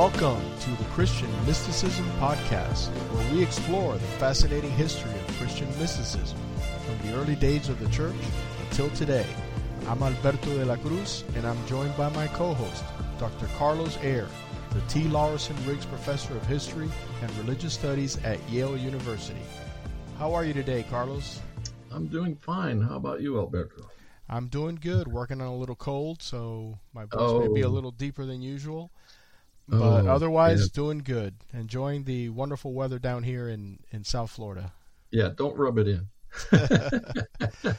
Welcome to the Christian Mysticism Podcast, where we explore the fascinating history of Christian mysticism from the early days of the church until today. I'm Alberto de la Cruz, and I'm joined by my co host, Dr. Carlos Eire, the T. Lawrence Riggs Professor of History and Religious Studies at Yale University. How are you today, Carlos? I'm doing fine. How about you, Alberto? I'm doing good. Working on a little cold, so my voice oh. may be a oh. little deeper than usual. But oh, otherwise, yeah. doing good. Enjoying the wonderful weather down here in, in South Florida. Yeah, don't rub it in.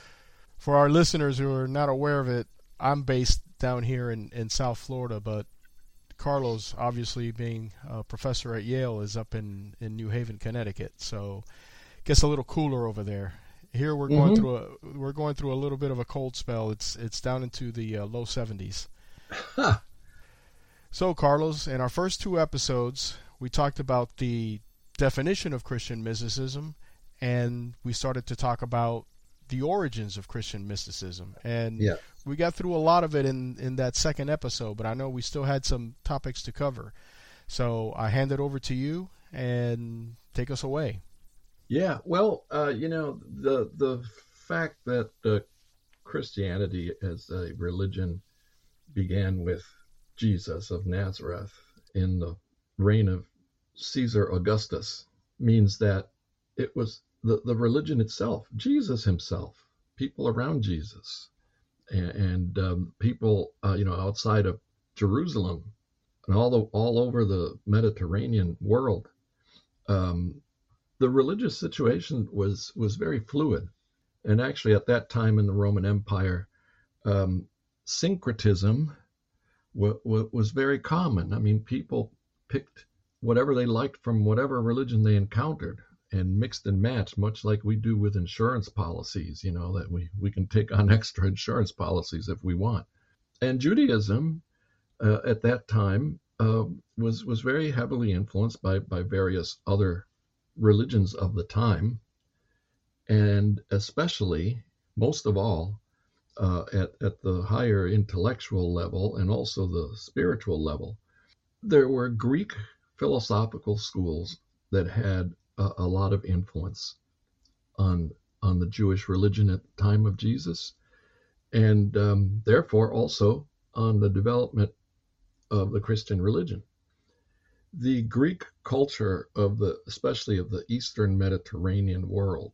For our listeners who are not aware of it, I'm based down here in, in South Florida, but Carlos, obviously being a professor at Yale, is up in, in New Haven, Connecticut. So it gets a little cooler over there. Here we're going mm-hmm. through a we're going through a little bit of a cold spell. It's it's down into the uh, low 70s. So, Carlos, in our first two episodes, we talked about the definition of Christian mysticism, and we started to talk about the origins of Christian mysticism. And yeah. we got through a lot of it in, in that second episode, but I know we still had some topics to cover. So I hand it over to you and take us away. Yeah, well, uh, you know, the the fact that uh, Christianity as a religion began with Jesus of Nazareth in the reign of Caesar Augustus means that it was the, the religion itself, Jesus himself, people around Jesus, and, and um, people uh, you know outside of Jerusalem and all the, all over the Mediterranean world. Um, the religious situation was was very fluid, and actually at that time in the Roman Empire, um, syncretism was very common. I mean, people picked whatever they liked from whatever religion they encountered and mixed and matched, much like we do with insurance policies, you know, that we, we can take on extra insurance policies if we want. And Judaism uh, at that time uh, was, was very heavily influenced by, by various other religions of the time, and especially, most of all, uh, at, at the higher intellectual level and also the spiritual level, there were Greek philosophical schools that had a, a lot of influence on on the Jewish religion at the time of Jesus, and um, therefore also on the development of the Christian religion. The Greek culture of the, especially of the Eastern Mediterranean world,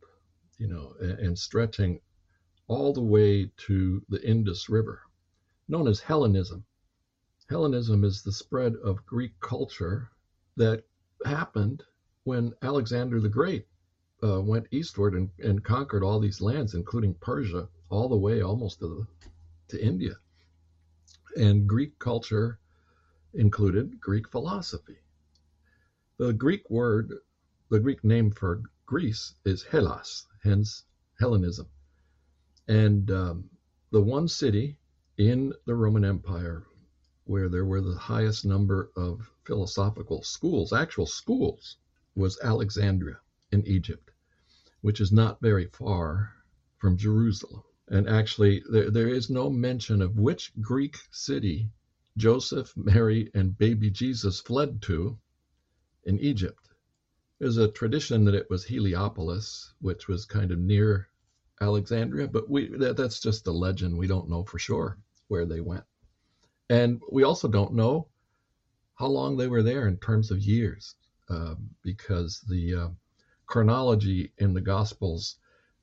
you know, and, and stretching all the way to the Indus River, known as Hellenism. Hellenism is the spread of Greek culture that happened when Alexander the Great uh, went eastward and, and, conquered all these lands, including Persia, all the way almost to, the, to India. And Greek culture included Greek philosophy. The Greek word, the Greek name for Greece is Hellas, hence Hellenism. And um, the one city in the Roman Empire where there were the highest number of philosophical schools, actual schools, was Alexandria in Egypt, which is not very far from Jerusalem. And actually, there, there is no mention of which Greek city Joseph, Mary, and baby Jesus fled to in Egypt. There's a tradition that it was Heliopolis, which was kind of near Alexandria, but we that, that's just a legend. We don't know for sure where they went, and we also don't know how long they were there in terms of years, uh, because the uh, chronology in the Gospels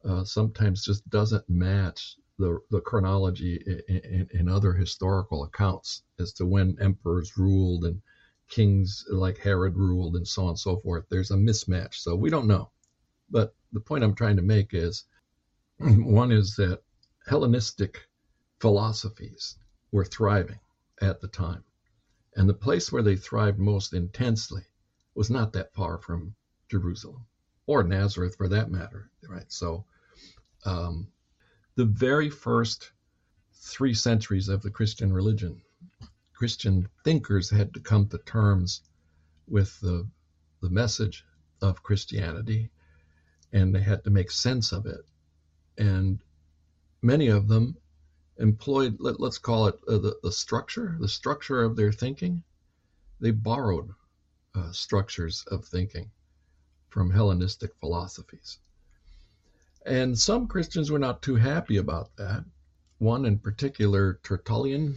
uh, sometimes just doesn't match the the chronology in, in, in other historical accounts as to when emperors ruled and kings like Herod ruled and so on and so forth. There's a mismatch, so we don't know. But the point I'm trying to make is One is that Hellenistic philosophies were thriving at the time. And the place where they thrived most intensely was not that far from Jerusalem or Nazareth for that matter, right? So, um, the very first three centuries of the Christian religion, Christian thinkers had to come to terms with the, the message of Christianity and they had to make sense of it and many of them employed let, us call it uh, the, the structure the structure of their thinking they borrowed uh, structures of thinking from Hellenistic philosophies. And some Christians were not too happy about that. One in particular, Tertullian,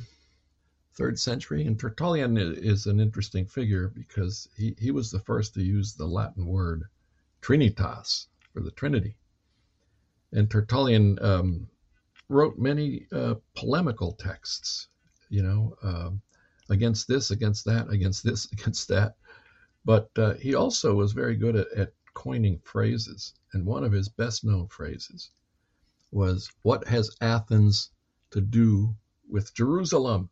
third century. And Tertullian is an interesting figure because he, he was the first to use the Latin word Trinitas for the Trinity. And Tertullian um, wrote many uh, polemical texts, you know, uh, against this, against that, against this, against that. But uh, he also was very good at, at coining phrases. And one of his best known phrases was, What has Athens to do with Jerusalem?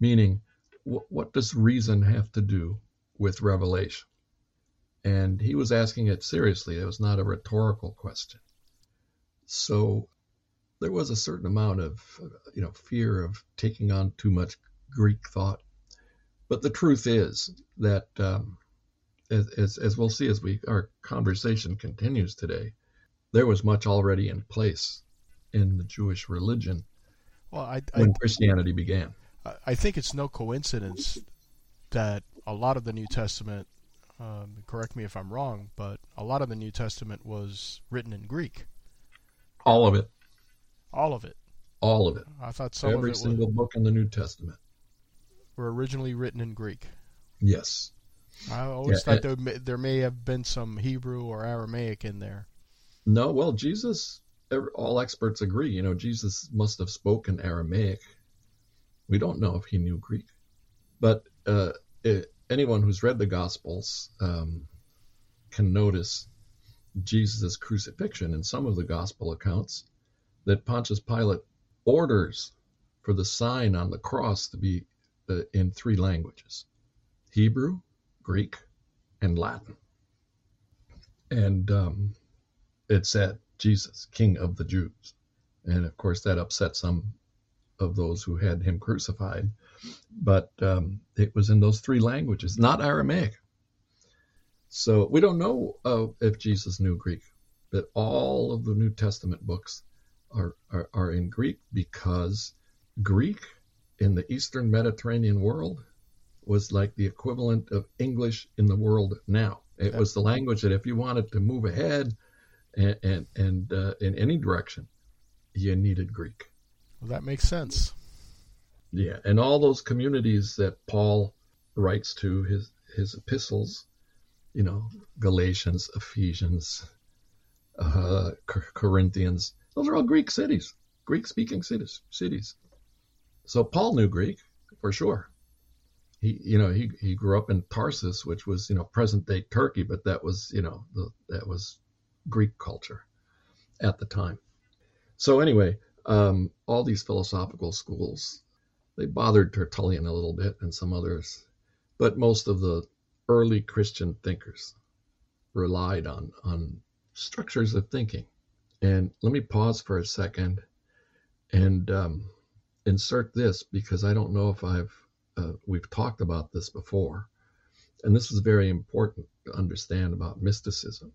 Meaning, what does reason have to do with revelation? And he was asking it seriously. It was not a rhetorical question. So there was a certain amount of, you know, fear of taking on too much Greek thought. But the truth is that, um, as, as, as we'll see as we our conversation continues today, there was much already in place in the Jewish religion well, I, I, when Christianity began. I think it's no coincidence that a lot of the New Testament um, correct me if I'm wrong, but a lot of the New Testament was written in Greek. All of it. All of it. All of it. I thought some every single book in the New Testament were originally written in Greek. Yes. I always yeah, thought there may, there may have been some Hebrew or Aramaic in there. No, well, Jesus. All experts agree. You know, Jesus must have spoken Aramaic. We don't know if he knew Greek, but uh, it, anyone who's read the Gospels um, can notice Jesus' crucifixion in some of the Gospel accounts that Pontius Pilate orders for the sign on the cross to be uh, in three languages Hebrew, Greek, and Latin. And um, it said, Jesus, King of the Jews. And of course, that upset some of those who had him crucified but um, it was in those three languages, not Aramaic. So we don't know uh, if Jesus knew Greek, but all of the New Testament books are, are, are in Greek because Greek in the Eastern Mediterranean world was like the equivalent of English in the world now. It was the language that if you wanted to move ahead and and, and uh, in any direction, you needed Greek. Well, that makes sense. Yeah, and all those communities that Paul writes to his his epistles, you know, Galatians, Ephesians, uh, Corinthians, those are all Greek cities, Greek speaking cities, cities. So Paul knew Greek for sure. He, you know, he, he grew up in Tarsus, which was, you know, present day Turkey, but that was, you know, the, that was Greek culture at the time. So anyway, um, all these philosophical schools they bothered Tertullian a little bit and some others, but most of the early Christian thinkers relied on, on structures of thinking. And let me pause for a second and um, insert this because I don't know if I've uh, we've talked about this before, and this is very important to understand about mysticism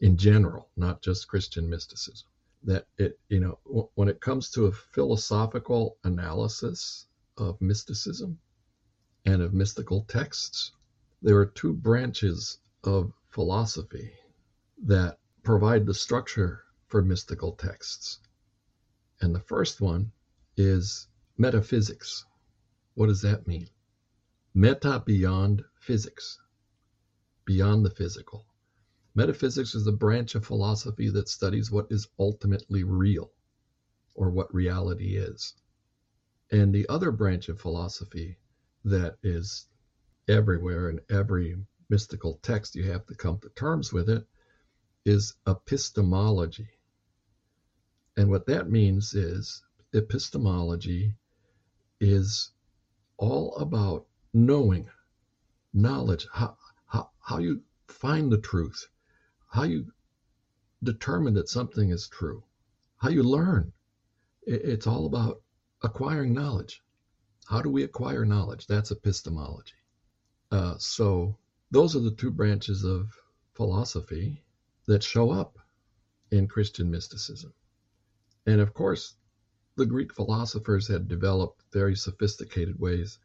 in general, not just Christian mysticism. That it, you know, w- when it comes to a philosophical analysis of mysticism and of mystical texts. There are two branches of philosophy that provide the structure for mystical texts. And the first one is metaphysics. What does that mean? Meta beyond physics, beyond the physical. Metaphysics is a branch of philosophy that studies what is ultimately real or what reality is. And the other branch of philosophy that is everywhere in every mystical text, you have to come to terms with it, is epistemology. And what that means is epistemology is all about knowing, knowledge, how, how, how you find the truth, how you determine that something is true, how you learn. It's all about acquiring knowledge. How do we acquire knowledge? That's epistemology. Uh, so those are the two branches of philosophy that show up in Christian mysticism. And of course, the Greek philosophers had developed very sophisticated ways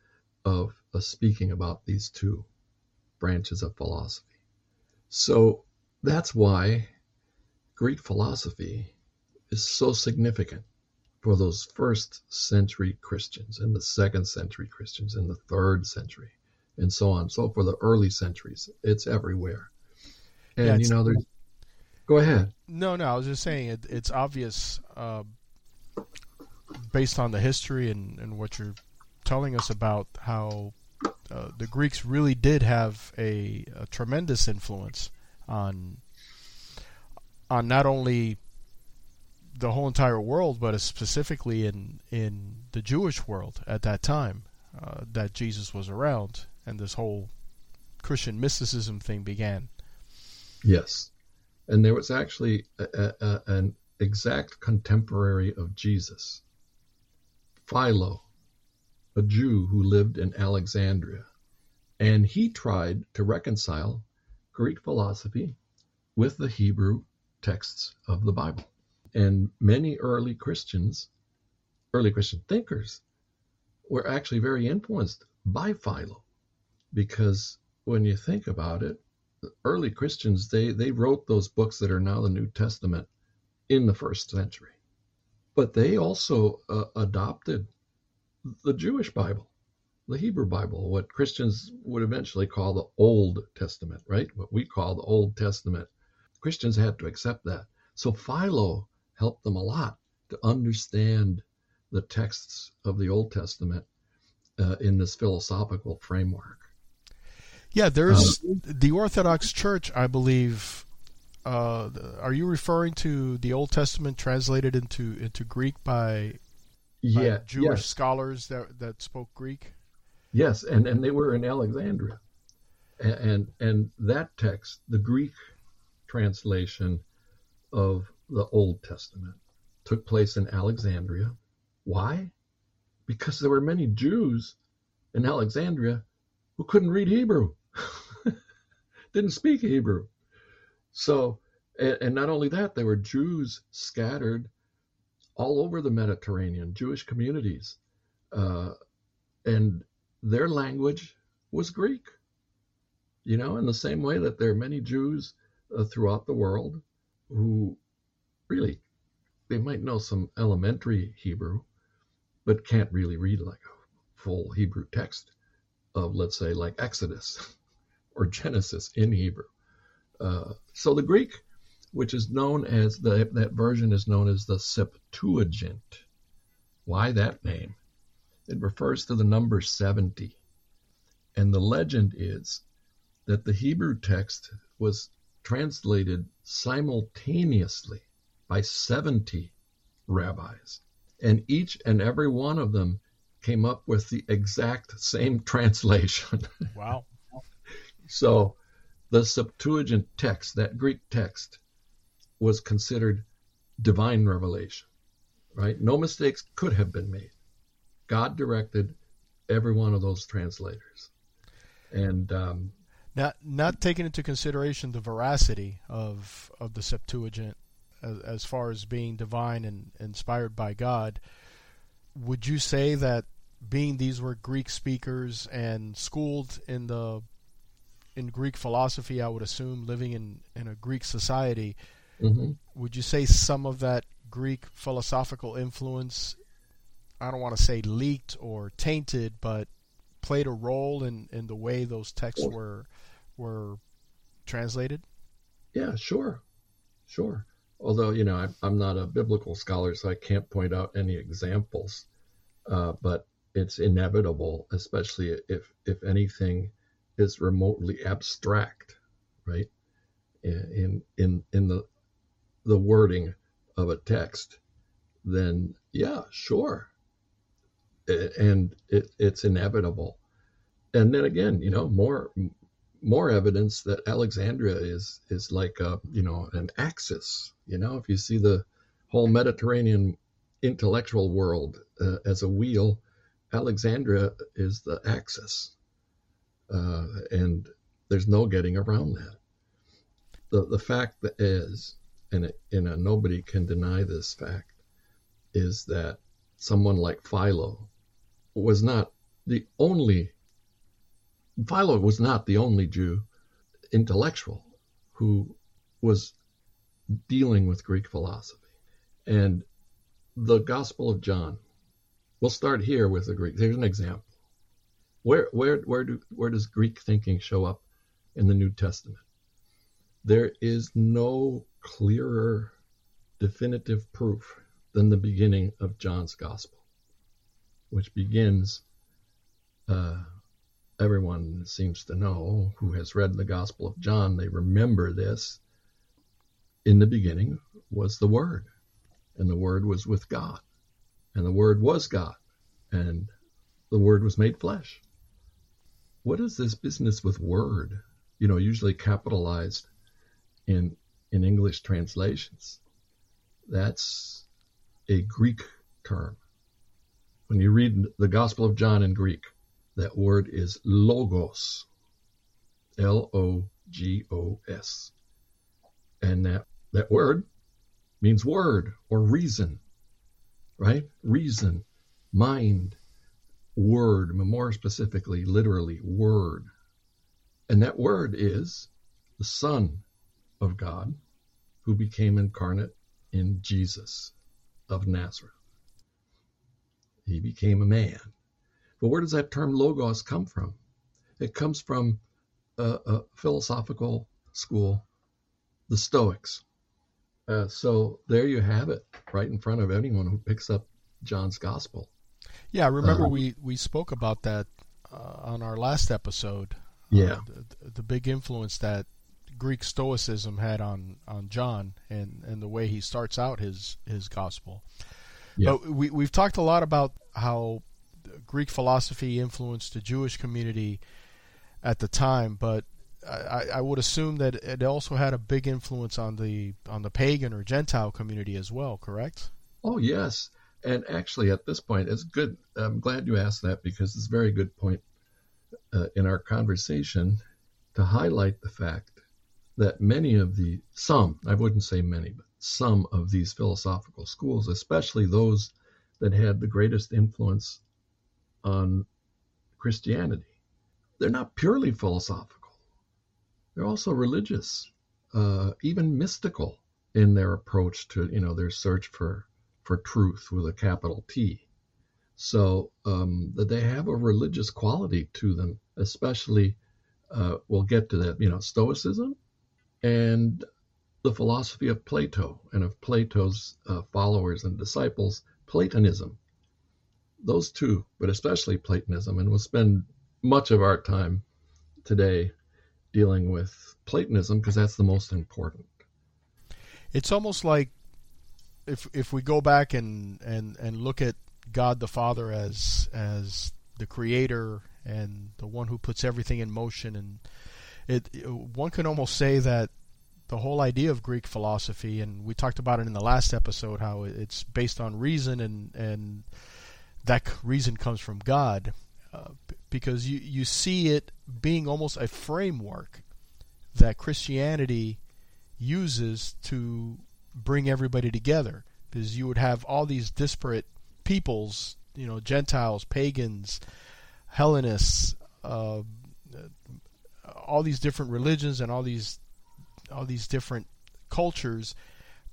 of, of speaking about these two branches of philosophy. So that's why Greek philosophy is so significant for those first century Christians and the second century Christians and the third century and so on. So for the early centuries, it's everywhere. And Yeah, you know, there's. Go ahead. No, no, I was just saying it, it's obvious uh, based on the history and, and what you're telling us about how uh, the Greeks really did have a, a tremendous influence on on not only the whole entire world, but specifically in in the Jewish world at that time uh, that Jesus was around, and this whole Christian mysticism thing began. Yes. And there was actually a, a, an exact contemporary of Jesus, Philo, a Jew who lived in Alexandria. And he tried to reconcile Greek philosophy with the Hebrew texts of the Bible. And many early Christians, early Christian thinkers, were actually very influenced by Philo because when you think about it, early Christians they they wrote those books that are now the New Testament in the first century, but they also uh, adopted the Jewish Bible, the Hebrew Bible, what Christians would eventually call the Old Testament, right? What we call the Old Testament. Christians had to accept that. So Philo helped them a lot to understand the texts of the Old Testament uh, in this philosophical framework. Yeah, there's the Orthodox Church, I believe. Uh, are you referring to the Old Testament translated into into Greek by, by Yeah, Jewish yes, scholars that that spoke Greek? Yes, and, and they were in Alexandria. And, and and that text, the Greek translation of the Old Testament, took place in Alexandria. Why? Because there were many Jews in Alexandria who couldn't read Hebrew, didn't speak Hebrew. So, and, and not only that, there were Jews scattered all over the Mediterranean, Jewish communities. Uh, and their language was Greek. You know, in the same way that there are many Jews uh, throughout the world who really they might know some elementary Hebrew, but can't really read like a full Hebrew text of, let's say, like Exodus or Genesis in Hebrew. Uh, so the Greek, which is known as the that version is known as the Septuagint. Why that name? It refers to the number 70. And the legend is that the Hebrew text was translated simultaneously by 70 rabbis. And each and every one of them came up with the exact same translation. Wow. so the Septuagint text, that Greek text, was considered divine revelation, right? No mistakes could have been made. God directed every one of those translators. And um, Not not taking into consideration the veracity of of the Septuagint as, as far as being divine and inspired by God, would you say that being these were Greek speakers and schooled in the in Greek philosophy, I would assume living in, in a Greek society, mhm. would you say some of that Greek philosophical influence I don't want to say leaked or tainted, but played a role in, in the way those texts were were translated? yeah, sure, sure. Although you know, I'm, I'm not a biblical scholar, so I can't point out any examples. Uh, but it's inevitable, especially if if anything is remotely abstract, right? In in in the the wording of a text, then yeah, sure. And it, it's inevitable. And then again, you know, more more evidence that Alexandria is is like a you know an axis. You know, if you see the whole Mediterranean intellectual world uh, as a wheel, Alexandria is the axis, uh, and there's no getting around that. The the fact that is, and it, you know nobody can deny this fact, is that someone like Philo was not the only Philo was not the only Jew intellectual who was dealing with Greek philosophy. And the Gospel of John, we'll start here with the Greek. Here's an example. Where, where, where, do, where does Greek thinking show up in the New Testament? There is no clearer definitive proof than the beginning of John's Gospel, which begins, uh, everyone seems to know who has read the Gospel of John, they remember this. In the beginning was the Word, and the Word was with God, and the Word was God, and the Word was made flesh. What is this business with Word? You know, usually capitalized in in English translations. That's a Greek term. When you read the Gospel of John in Greek, that word is logos. L O G O S. And that, that word means word or reason, right? Reason, mind, word, more specifically, literally, word. And that word is the Son of God who became incarnate in Jesus of Nazareth. He became a man. But where does that term logos come from? It comes from a, a philosophical school, the Stoics. Uh, so there you have it, right in front of anyone who picks up John's Gospel. Yeah, remember um, we we spoke about that uh, on our last episode. Yeah, uh, the, the, big influence that Greek Stoicism had on on John and and the way he starts out his his gospel. Yeah. But we we've talked a lot about how Greek philosophy influenced the Jewish community at the time, but I, I, would assume that it also had a big influence on the on the pagan or Gentile community as well. Correct? Oh yes, and actually at this point, it's good. I'm glad you asked that because it's a very good point uh, in our conversation to highlight the fact that many of the some I wouldn't say many, but some of these philosophical schools, especially those that had the greatest influence on Christianity. They're not purely philosophical, they're also religious, uh, even mystical in their approach to you know their search for for truth with a capital T. So um, that they have a religious quality to them, especially uh, we'll get to that. You know, Stoicism and the philosophy of Plato and of Plato's uh, followers and disciples, Platonism those two, but especially Platonism, and we'll spend much of our time today dealing with Platonism because that's the most important. It's almost like if if we go back and, and, and look at God the Father as as the creator and the one who puts everything in motion and it one can almost say that the whole idea of Greek philosophy and we talked about it in the last episode how it's based on reason and and that reason comes from God, uh, because you you see it being almost a framework that Christianity uses to bring everybody together. Because you would have all these disparate peoples, you know, Gentiles, pagans, Hellenists, uh, all these different religions and all these all these different cultures,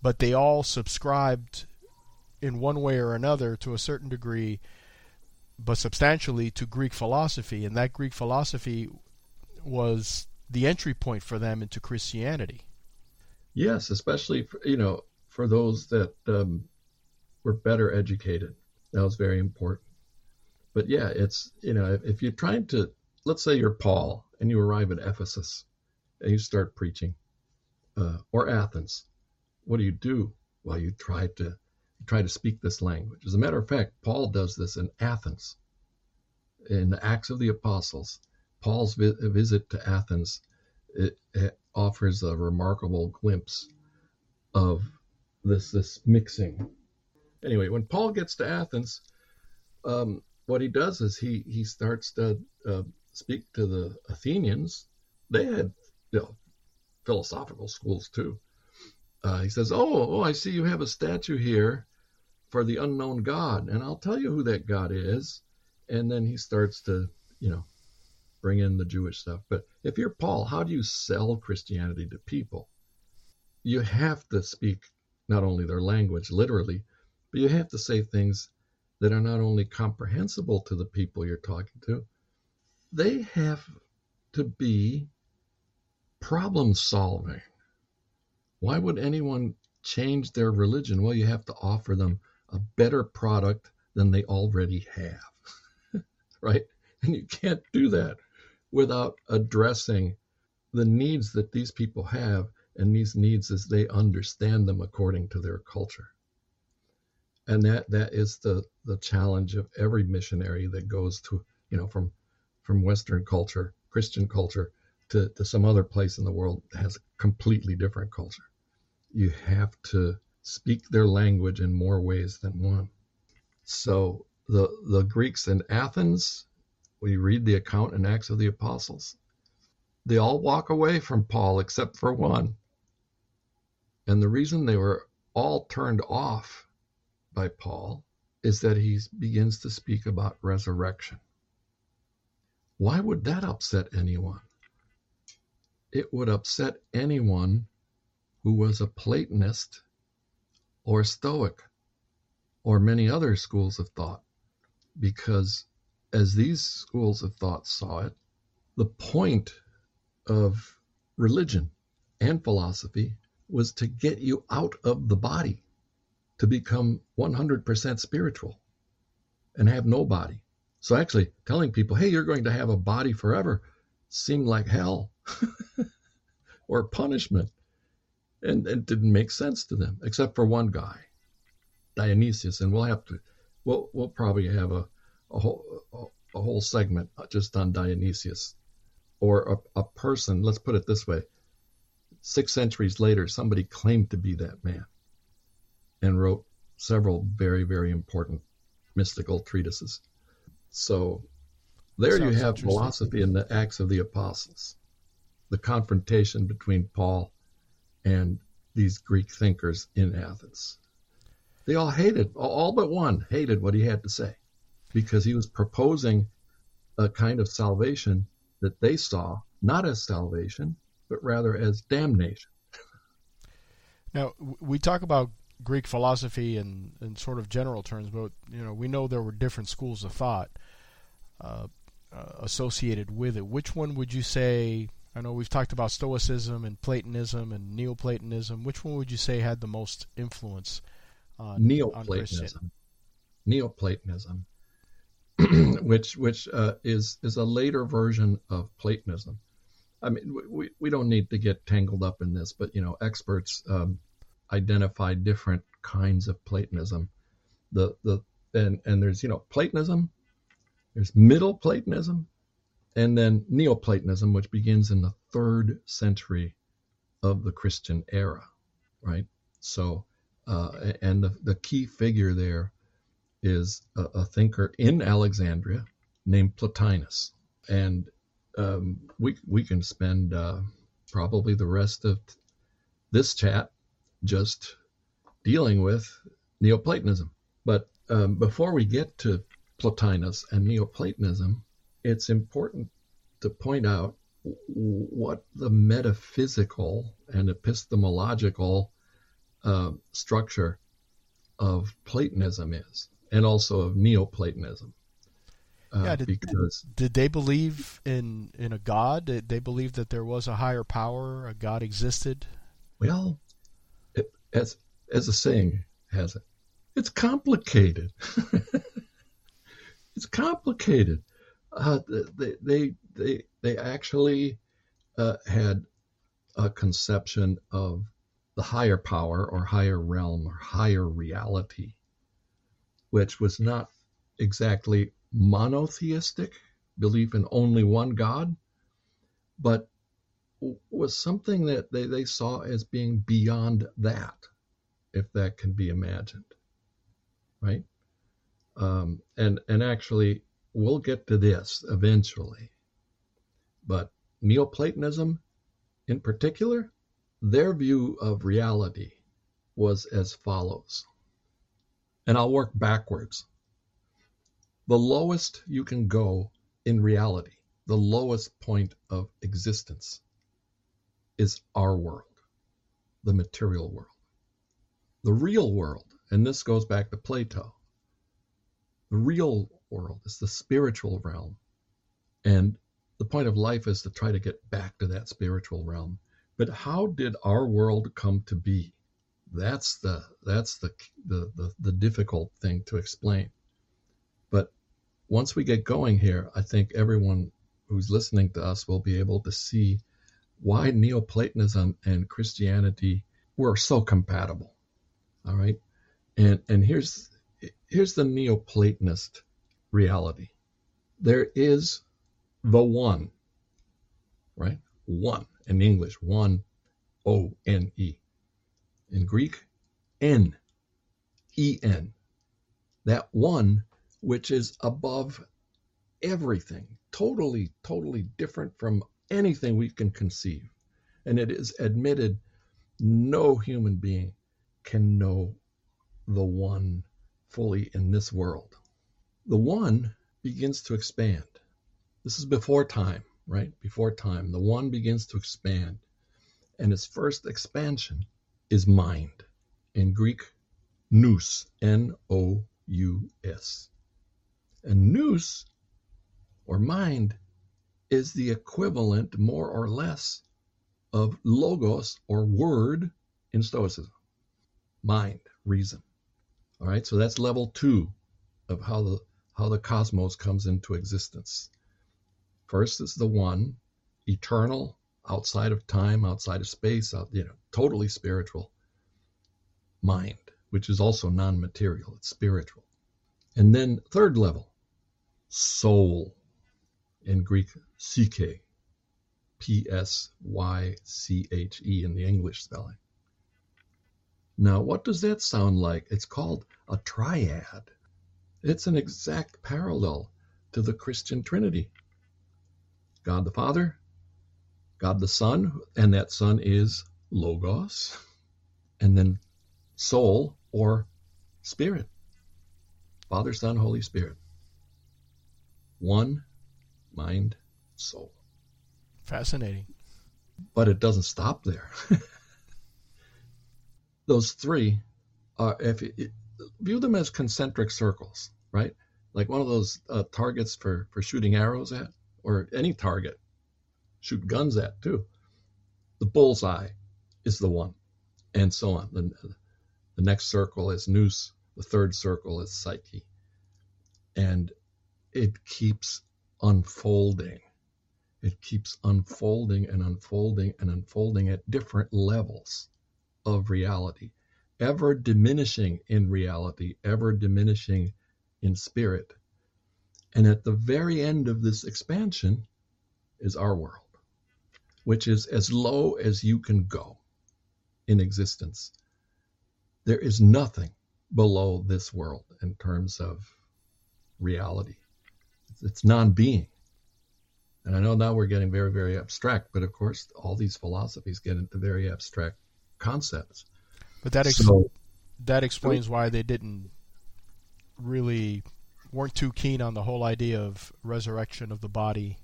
but they all subscribed in one way or another to a certain degree, but substantially to Greek philosophy, and that Greek philosophy was the entry point for them into Christianity. Yes, especially for, you know for those that um, were better educated. That was very important. But yeah, it's you know if, if you're trying to let's say you're Paul and you arrive at Ephesus and you start preaching, uh, or Athens, what do you do? Well, you try to try to speak this language. As a matter of fact, Paul does this in Athens. In the Acts of the Apostles, Paul's vi- visit to Athens it, it offers a remarkable glimpse of this this mixing. Anyway, when Paul gets to Athens, um, what he does is he he starts to uh, speak to the Athenians. They had you know, philosophical schools too. Uh, he says, "Oh, oh, I see you have a statue here for the unknown God, and I'll tell you who that God is. And then he starts to, you know, bring in the Jewish stuff. But if you're Paul, how do you sell Christianity to people? You have to speak not only their language literally, but you have to say things that are not only comprehensible to the people you're talking to, they have to be problem solving. Why would anyone change their religion? Well, you have to offer them a better product than they already have, right? And you can't do that without addressing the needs that these people have and these needs as they understand them according to their culture. And that that is the the challenge of every missionary that goes to you know from from Western culture, Christian culture, to, to some other place in the world that has a completely different culture. You have to speak their language in more ways than one. So the the Greeks in Athens, we read the account in Acts of the Apostles. They all walk away from Paul except for one. And the reason they were all turned off by Paul is that he begins to speak about resurrection. Why would that upset anyone? It would upset anyone who was a Platonist or Stoic or many other schools of thought, because as these schools of thought saw it, the point of religion and philosophy was to get you out of the body, to become 100% spiritual and have no body. So actually telling people, hey, you're going to have a body forever seemed like hell or punishment. And it didn't make sense to them, except for one guy, Dionysius. And we'll have to, we'll, we'll probably have a, a whole, a, whole segment just on Dionysius or a, a person. Let's put it this way six centuries later, somebody claimed to be that man and wrote several very, very important mystical treatises. So there you have philosophy in the Acts of the Apostles, the confrontation between Paul and these Greek thinkers in Athens. They all hated, all but one hated what he had to say because he was proposing a kind of salvation that they saw not as salvation, but rather as damnation. Now, we talk about Greek philosophy in, in sort of general terms, but you know we know there were different schools of thought uh, uh, associated with it. Which one would you say? I know we've talked about Stoicism and Platonism and Neoplatonism. Which one would you say had the most influence on Neoplatonism? On Neoplatonism, which which uh, is is a later version of Platonism. I mean, we, we don't need to get tangled up in this, but you know, experts um, identify different kinds of Platonism. The the and and there's you know Platonism, there's Middle Platonism, and then Neoplatonism, which begins in the third century of the Christian era, right? So, uh, and the, the key figure there is a, a thinker in Alexandria named Plotinus, and um, we we can spend uh, probably the rest of this chat just dealing with Neoplatonism. But um, before we get to Plotinus and Neoplatonism, it's important to point out what the metaphysical and epistemological uh, structure of Platonism is, and also of Neoplatonism. Uh, yeah, did, because did they believe in in a god? Did they believe that there was a higher power, a god existed? Well, it, as as the saying has it, it's complicated. it's complicated. Uh, they, they, they, they actually uh, had a conception of the higher power or higher realm or higher reality, which was not exactly monotheistic, belief in only one God, but was something that they, they saw as being beyond that, if that can be imagined. Right? Um, and and actually, we'll get to this eventually. But Neoplatonism, in particular, their view of reality was as follows. And I'll work backwards. The lowest you can go in reality the lowest point of existence is our world, the material world. The real world, and this goes back to Plato, the real world is the spiritual realm. And the point of life is to try to get back to that spiritual realm. But how did our world come to be? That's the that's the the, the, the difficult thing to explain. But once we get going here, I think everyone who's listening to us will be able to see why Neoplatonism and Christianity were so compatible. All right. And and here's here's the Neoplatonist reality. There is the one, right? One in English, one O N E. In Greek, N E N. That one which is above everything, totally, totally different from anything we can conceive. And it is admitted no human being can know the one fully in this world. The one begins to expand. This is before time, right? Before time. The one begins to expand. And its first expansion is mind. In Greek, nous, N O U S. And nous, or mind, is the equivalent, more or less, of logos or word in Stoicism. Mind, reason. All right, so that's level two of how the how the cosmos comes into existence. First is the one, eternal, outside of time, outside of space, out, you know, totally spiritual. Mind, which is also non-material, it's spiritual. And then third level, soul, in Greek, psyche, P S Y C H E in the English spelling. Now, what does that sound like? It's called a triad. It's an exact parallel to the Christian Trinity God the Father, God the Son, and that Son is Logos, and then soul or spirit. Father, Son, Holy Spirit. One mind, soul. Fascinating. But it doesn't stop there. those three are if view them as concentric circles, right? Like one of those uh, targets for for shooting arrows at, or any target, shoot guns at too. The bullseye is the one, and so on. The, the next circle is nous. The third circle is psyche, and it keeps unfolding. It keeps unfolding and unfolding and unfolding at different levels of reality, ever diminishing in reality, ever diminishing in spirit. And at the very end of this expansion is our world, which is as low as you can go in existence. There is nothing below this world in terms of reality. It's non being. And I know now we're getting very, very abstract, but of course, all these philosophies get into very abstract concepts. But that ex- so, that explains why they didn't really weren't too keen on the whole idea of resurrection of the body.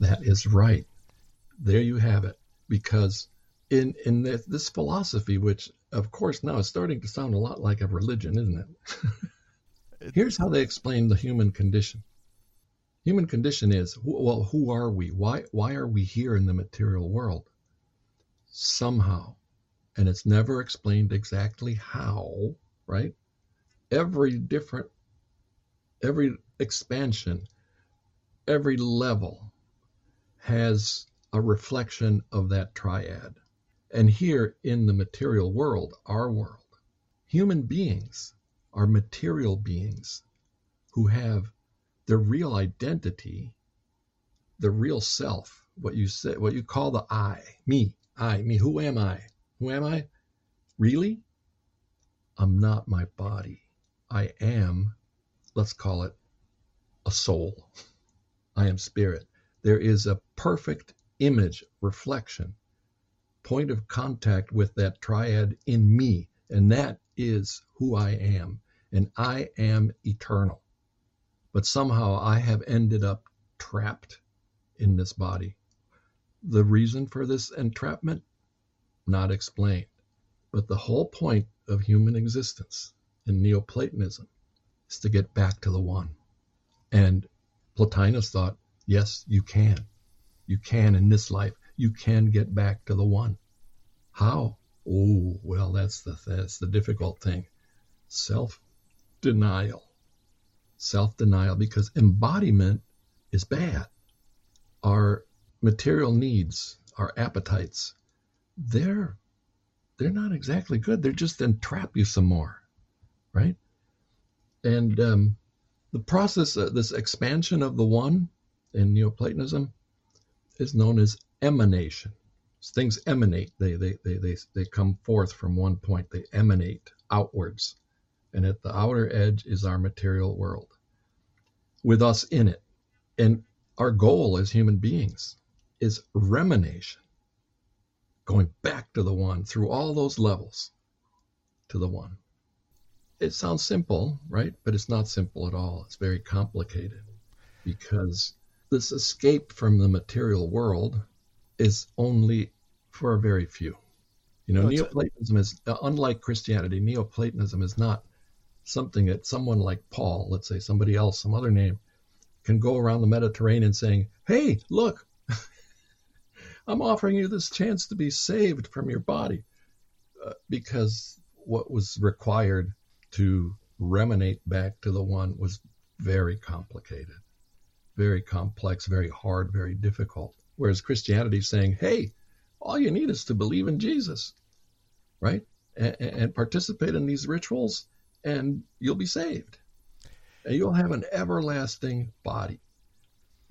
That is right. There you have it. Because in in this, this philosophy, which of course now is starting to sound a lot like a religion, isn't it? Here's how they explain the human condition. Human condition is well, who are we? Why why are we here in the material world? Somehow and it's never explained exactly how, right? Every different, every expansion, every level has a reflection of that triad. And here in the material world, our world, human beings are material beings who have their real identity, the real self, what you say, what you call the I, me, I, me, who am I? Who am I? Really? I'm not my body. I am, let's call it, a soul. I am spirit. There is a perfect image, reflection, point of contact with that triad in me, and that is who I am. And I am eternal. But somehow I have ended up trapped in this body. The reason for this entrapment? Not explained. But the whole point of human existence in Neoplatonism is to get back to the one. And Plotinus thought, yes, you can. You can in this life. You can get back to the one. How? Oh, well, that's the that's the difficult thing. Self denial. Self denial because embodiment is bad. Our material needs, our appetites, they're they're not exactly good. They're just entrap you some more, right? And um, the process, uh, this expansion of the one in Neoplatonism, is known as emanation. Things emanate; they they they they they come forth from one point. They emanate outwards, and at the outer edge is our material world, with us in it. And our goal as human beings is remanation, going back to the one through all those levels to the one. It sounds simple, right? But it's not simple at all. It's very complicated because this escape from the material world is only for a very few. You know, Neoplatonism is uh, unlike Christianity. Neoplatonism is not something that someone like Paul, let's say somebody else, some other name, can go around the Mediterranean saying, "Hey, look, I'm offering you this chance to be saved from your body," uh, because what was required to remanate back to the one was very complicated, very complex, very hard, very difficult. Whereas Christianity is saying, "Hey, all you need is to believe in Jesus, right, and, and participate in these rituals, and you'll be saved." and you'll have an everlasting body.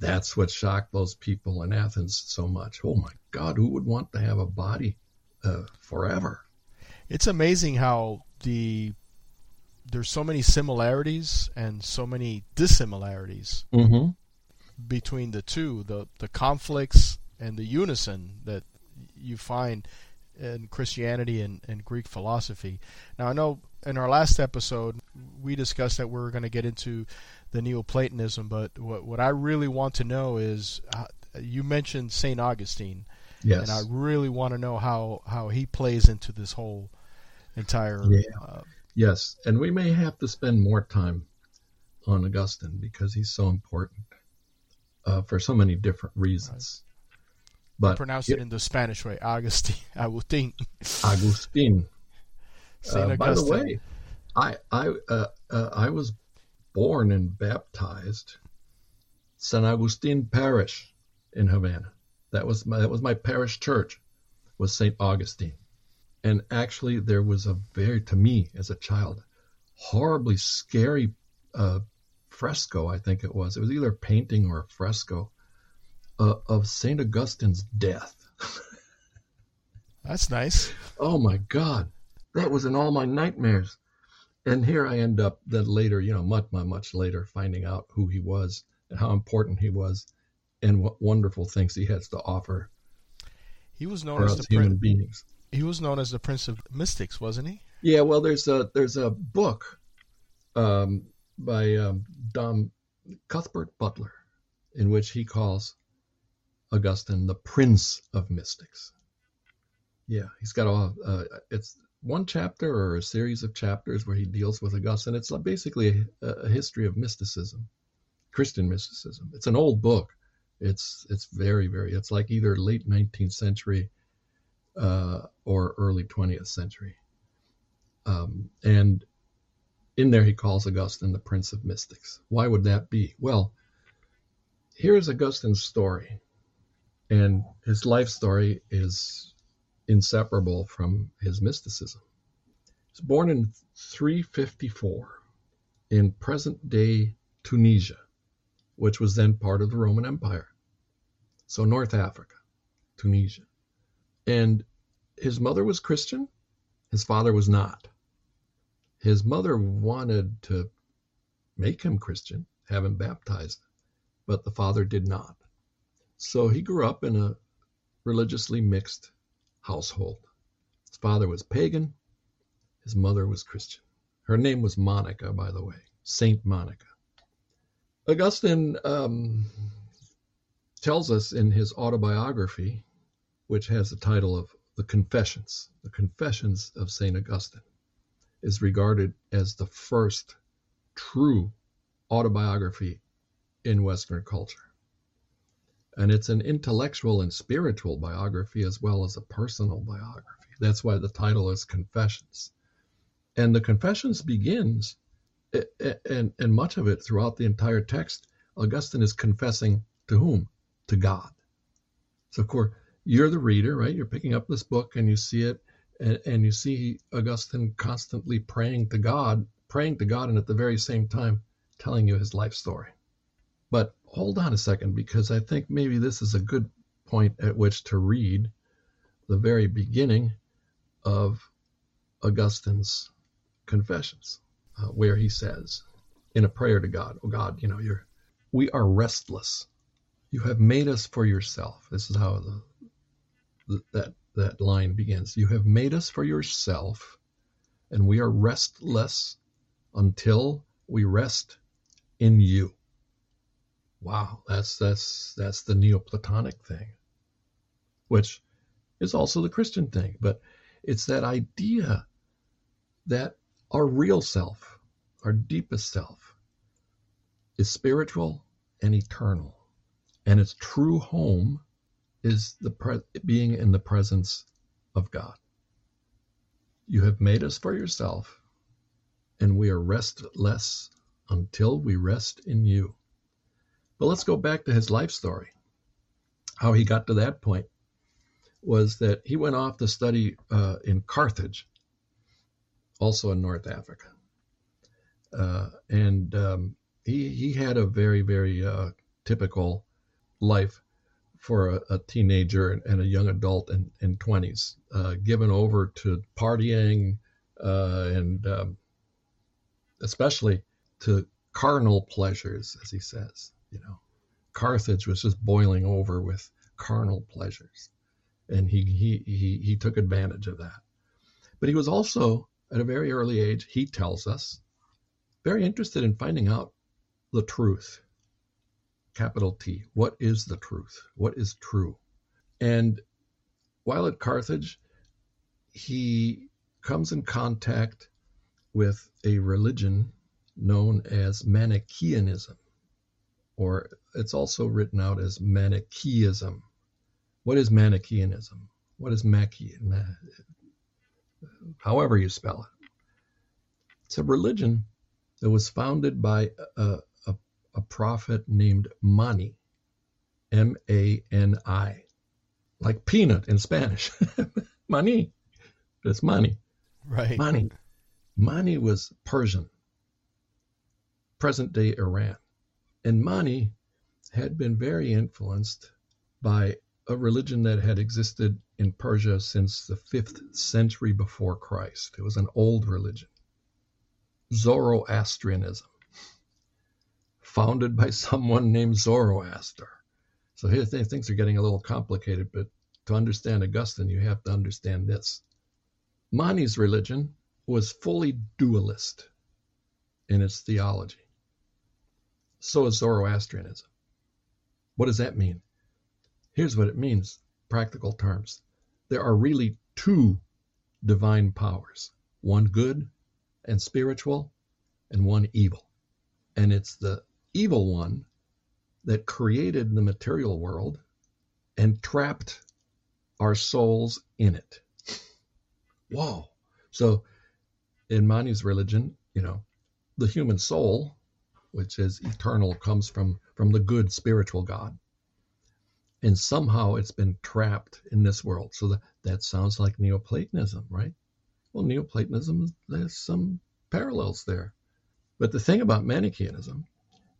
That's what shocked those people in Athens so much. Oh my God, who would want to have a body uh, forever? It's amazing how the there's so many similarities and so many dissimilarities mm-hmm. between the two, the the conflicts and the unison that you find in Christianity and, and Greek philosophy. Now I know in our last episode, we discussed that we are going to get into the Neoplatonism, but what, what I really want to know is uh, you mentioned St. Augustine. Yes. And I really want to know how, how he plays into this whole entire. Yeah. Uh, yes. And we may have to spend more time on Augustine because he's so important uh, for so many different reasons. Right. But pronounce it, it in the Spanish way, Agustin. Agustin. Agustin. Uh, by the way, I I uh, uh, I was born and baptized San Agustin Parish in Havana. That was my that was my parish church was St. Augustine. And actually there was a very to me as a child horribly scary uh, fresco, I think it was. It was either a painting or a fresco uh, of St. Augustine's death. That's nice. Oh my God that was in all my nightmares. And here I end up then later, you know, much, much later, finding out who he was and how important he was and what wonderful things he has to offer. He was known as the human beings. He was known as the Prince of Mystics, wasn't he? Yeah, well, there's a there's a book um, by um, Dom Cuthbert Butler in which he calls Augustine the Prince of Mystics. Yeah, he's got all. Uh, it's one chapter or a series of chapters where he deals with Augustine. It's basically a, a history of mysticism, Christian mysticism. It's an old book. It's it's very very. It's like either late 19th century uh, or early 20th century. Um, and in there he calls Augustine the Prince of Mystics. Why would that be? Well, here's Augustine's story, and his life story is inseparable from his mysticism. He was born in 354 in present day Tunisia, which was then part of the Roman Empire. So, North Africa, Tunisia. And his mother was Christian, his father was not. His mother wanted to make him Christian, have him baptized, but the father did not. So he grew up in a religiously mixed household. His father was pagan, his mother was Christian. Her name was Monica, by the way, Saint Monica. Augustine um, tells us in his autobiography, which has the title of The Confessions, The Confessions of St. Augustine, is regarded as the first true autobiography in Western culture. And it's an intellectual and spiritual biography as well as a personal biography. That's why the title is Confessions. And the Confessions begins, and, and much of it throughout the entire text, Augustine is confessing to whom? To God. So, of course, you're the reader, right? You're picking up this book and you see it, and, and you see Augustine constantly praying to God, praying to God, and at the very same time telling you his life story. But hold on a second, because I think maybe this is a good point at which to read the very beginning of Augustine's Confessions, uh, where he says, in a prayer to God, "Oh God, you know, you're we are restless. You have made us for yourself." This is how the, that that line begins. You have made us for yourself, and we are restless until we rest in you. Wow, that's that's that's the Neoplatonic thing, which is also the Christian thing, but it's that idea that our real self, our deepest self, is spiritual and eternal, and its true home is the pre- being in the presence of God. You have made us for yourself, and we are restless until we rest in you. But let's go back to his life story. How he got to that point was that he went off to study uh, in Carthage, also in North Africa. Uh, and um, he, he had a very, very uh, typical life for a, a teenager and, and, a young adult in, in 20s, uh, given over to partying uh, and um, especially to carnal pleasures, as he says you know, Carthage was just boiling over with carnal pleasures. And he, he, he, he took advantage of that. But he was also, at a very early age, he tells us, very interested in finding out the truth. Capital T. What is the truth? What is true? And while at Carthage, he comes in contact with a religion known as Manichaeanism or it's also written out as Manichaeism. What is Manichaeanism? What is Machian? However you spell it. It's a religion that was founded by a, a, a prophet named Mani, M A N I, like peanut in Spanish. Mani. It's money. Right. Mani. Mani was Persian, present day Iran. And Mani had been very influenced by a religion that had existed in Persia since the fifth century before Christ. It was an old religion, Zoroastrianism, founded by someone named Zoroaster. So here things are getting a little complicated, but to understand Augustine, you have to understand this. Mani's religion was fully dualist in its theology. So is Zoroastrianism. What does that mean? Here's what it means practical terms. There are really two divine powers one good and spiritual, and one evil. And it's the evil one that created the material world and trapped our souls in it. Whoa. So in Mani's religion, you know, the human soul which is eternal, comes from, from the good spiritual God. And somehow it's been trapped in this world. So that, that sounds like Neoplatonism, right? Well, Neoplatonism, there's some parallels there. But the thing about Manichaeism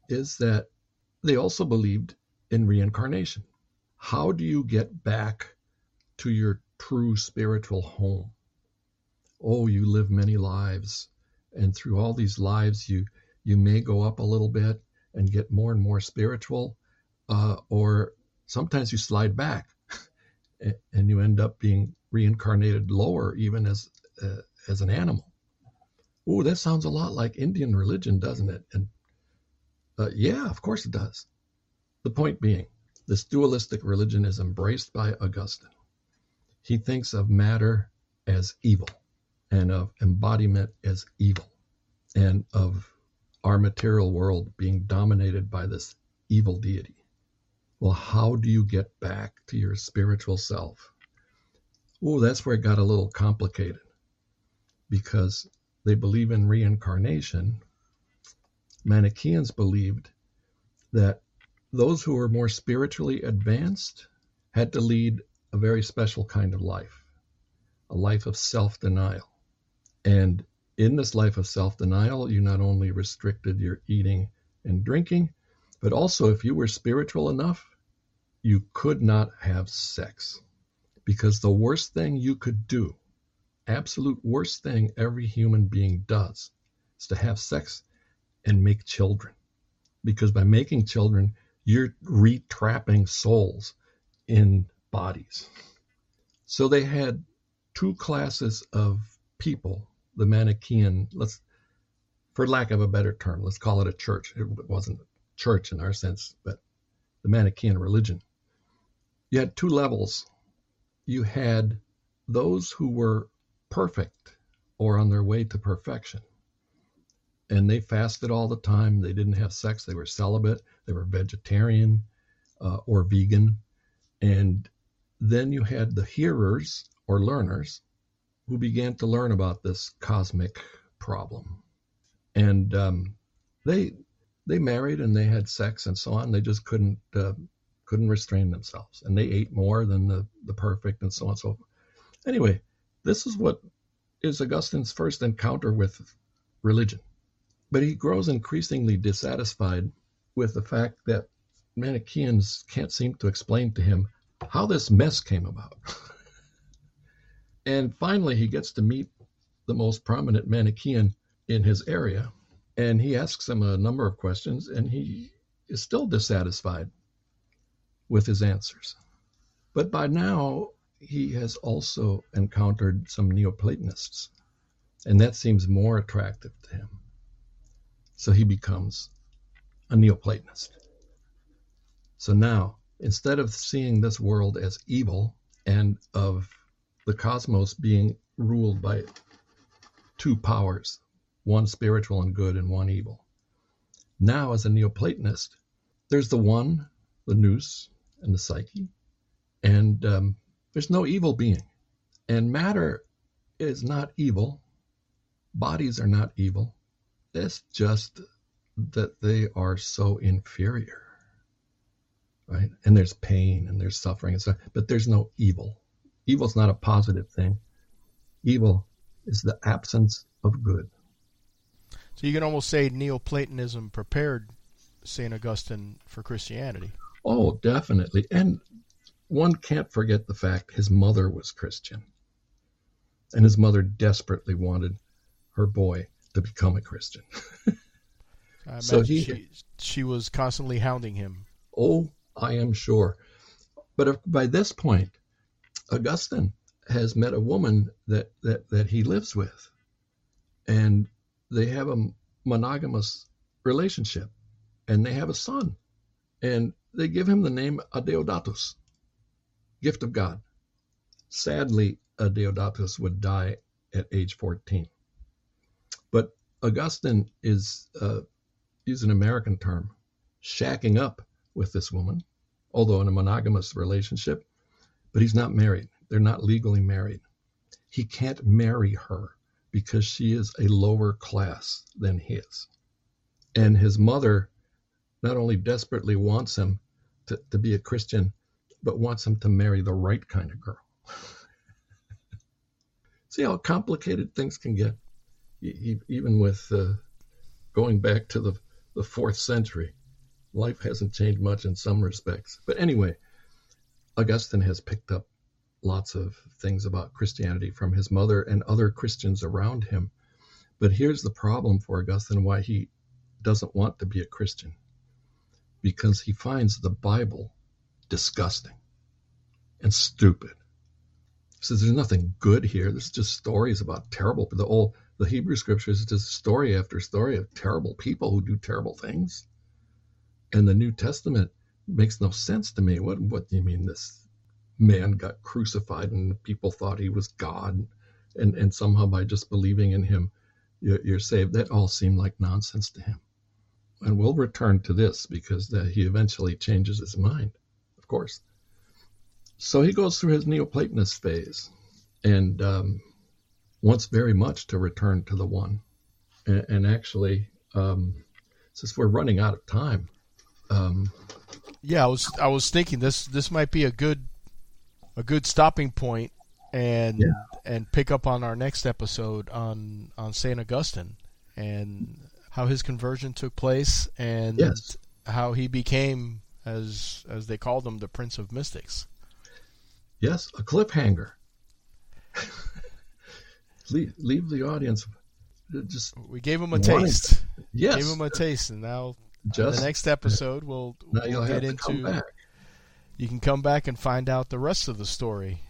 is that they also believed in reincarnation. How do you get back to your true spiritual home? Oh, you live many lives, and through all these lives, you you may go up a little bit and get more and more spiritual, uh, or sometimes you slide back and you end up being reincarnated lower, even as uh, as an animal. Oh, that sounds a lot like Indian religion, doesn't it? And uh, yeah, of course it does. The point being this dualistic religion is embraced by Augustine. He thinks of matter as evil and of embodiment as evil and of our material world being dominated by this evil deity. Well, how do you get back to your spiritual self? Oh, that's where it got a little complicated because they believe in reincarnation. Manichaeans believed that those who were more spiritually advanced had to lead a very special kind of life, a life of self denial. And in this life of self denial, you not only restricted your eating and drinking, but also if you were spiritual enough, you could not have sex. Because the worst thing you could do, absolute worst thing every human being does, is to have sex and make children. Because by making children, you're retrapping souls in bodies. So they had two classes of people, the Manichaean, let's for lack of a better term, let's call it a church. It wasn't a church in our sense, but the Manichaean religion. You had two levels. You had those who were perfect or on their way to perfection. And they fasted all the time. They didn't have sex. They were celibate. They were vegetarian uh, or vegan. And then you had the hearers or learners who began to learn about this cosmic problem. And um, they they married and they had sex and so on. They just couldn't uh, couldn't restrain themselves, and they ate more than the the perfect and so on and so forth. Anyway, this is what is Augustine's first encounter with religion. But he grows increasingly dissatisfied with the fact that Manichaeans can't seem to explain to him how this mess came about. and finally, he gets to meet the most prominent Manichaean in his area, and he asks him a number of questions, and he is still dissatisfied with his answers. But by now, he has also encountered some Neoplatonists, and that seems more attractive to him. So he becomes a Neoplatonist. So now, instead of seeing this world as evil and of the cosmos being ruled by two powers, one spiritual and good and one evil. Now, as a Neoplatonist, there's the one, the nous, and the psyche, and um, there's no evil being. And matter is not evil, bodies are not evil. It's just that they are so inferior, right? And there's pain and there's suffering and stuff, but there's no evil. Evil is not a positive thing. Evil is the absence of good. So you can almost say Neoplatonism prepared St. Augustine for Christianity. Oh, definitely. And one can't forget the fact his mother was Christian. And his mother desperately wanted her boy to become a Christian. so he, she, she was constantly hounding him. Oh, I am sure. But if, by this point, Augustine has met a woman that, that, that he lives with, and they have a monogamous relationship, and they have a son, and they give him the name Adeodatus, gift of God. Sadly, Adeodatus would die at age 14. But Augustine is, uh, use an American term, shacking up with this woman, although in a monogamous relationship, but he's not married. They're not legally married. He can't marry her because she is a lower class than his. And his mother not only desperately wants him to, to be a Christian, but wants him to marry the right kind of girl. See how complicated things can get, even with uh, going back to the, the fourth century. Life hasn't changed much in some respects. But anyway, Augustine has picked up lots of things about Christianity from his mother and other Christians around him. But here's the problem for Augustine why he doesn't want to be a Christian because he finds the Bible disgusting and stupid. He says there's nothing good here. There's just stories about terrible. The old the Hebrew scriptures is just story after story of terrible people who do terrible things. And the New Testament makes no sense to me. What what do you mean this man got crucified and people thought he was God, and and somehow by just believing in him, you're, you're saved? That all seemed like nonsense to him. And we'll return to this because uh, he eventually changes his mind, of course. So he goes through his Neoplatonist phase, and um, wants very much to return to the one. And, and actually, um, since we're running out of time, um, yeah, I was I was thinking this this might be a good a good stopping point and yeah. and pick up on our next episode on on Saint Augustine and how his conversion took place and yes. how he became as as they called him the Prince of Mystics. Yes, a cliffhanger. leave, leave the audience uh, just we gave him a taste. Yes, gave him a taste, and now just the next episode we'll, we'll get into. You can come back and find out the rest of the story.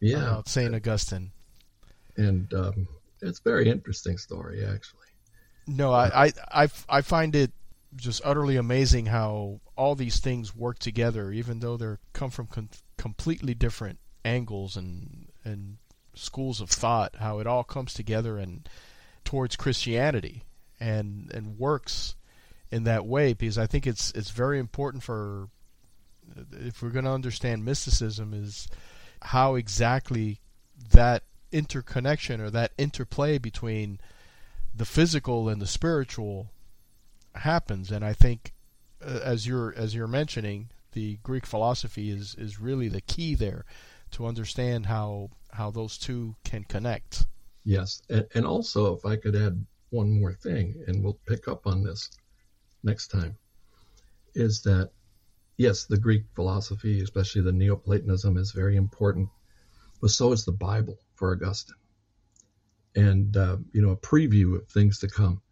Yeah, about Saint Augustine. And um, it's a very interesting story, actually. No, I, I, I, I find it just utterly amazing how all these things work together, even though they come from com- completely different angles and and schools of thought. How it all comes together and towards Christianity and and works in that way because I think it's it's very important for if we're going to understand mysticism is how exactly that interconnection or that interplay between the physical and the spiritual happens. And I think uh, as you're as you're mentioning the Greek philosophy is is really the key there to understand how how those two can connect. Yes, and, and also if I could add one more thing, and we'll pick up on this next time, is that yes, the Greek philosophy, especially the Neoplatonism, is very important, but so is the Bible for Augustine. And uh, you know, a preview of things to come.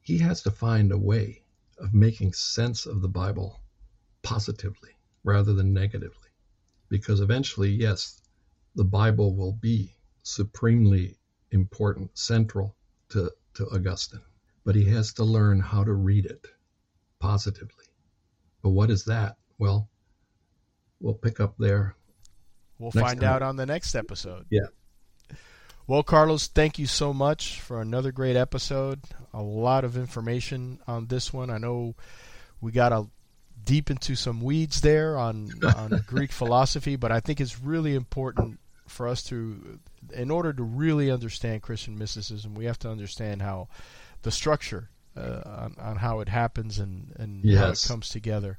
He has to find a way of making sense of the Bible positively rather than negatively, because eventually, yes, the Bible will be supremely important, central to, to Augustine. But he has to learn how to read it positively. But what is that? Well, we'll pick up there. We'll find time. out on the next episode. Yeah. Well, Carlos, thank you so much for another great episode. A lot of information on this one. I know we got a deep into some weeds there on on Greek philosophy, but I think it's really important for us to, in order to really understand Christian mysticism, we have to understand how the structure uh, on, on, how it happens and, and yes. how it comes together.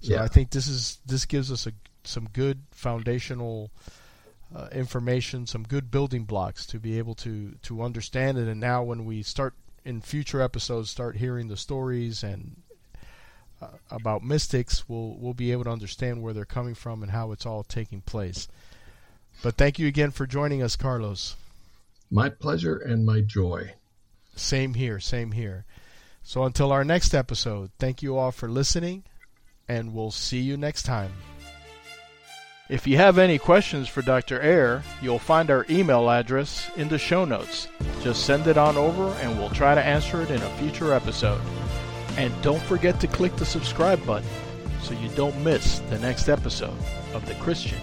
So yeah. I think this is this gives us a, some good foundational uh, information, some good building blocks to be able to to understand it. And now, when we start in future episodes, start hearing the stories and uh, about mystics, we'll we'll be able to understand where they're coming from and how it's all taking place. But thank you again for joining us, Carlos. My pleasure and my joy. Same here, same here. So until our next episode, thank you all for listening, and we'll see you next time. If you have any questions for Dr. Eire, you'll find our email address in the show notes. Just send it on over and we'll try to answer it in a future episode. And don't forget to click the subscribe button so you don't miss the next episode of the Christian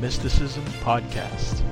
Mysticism Podcast.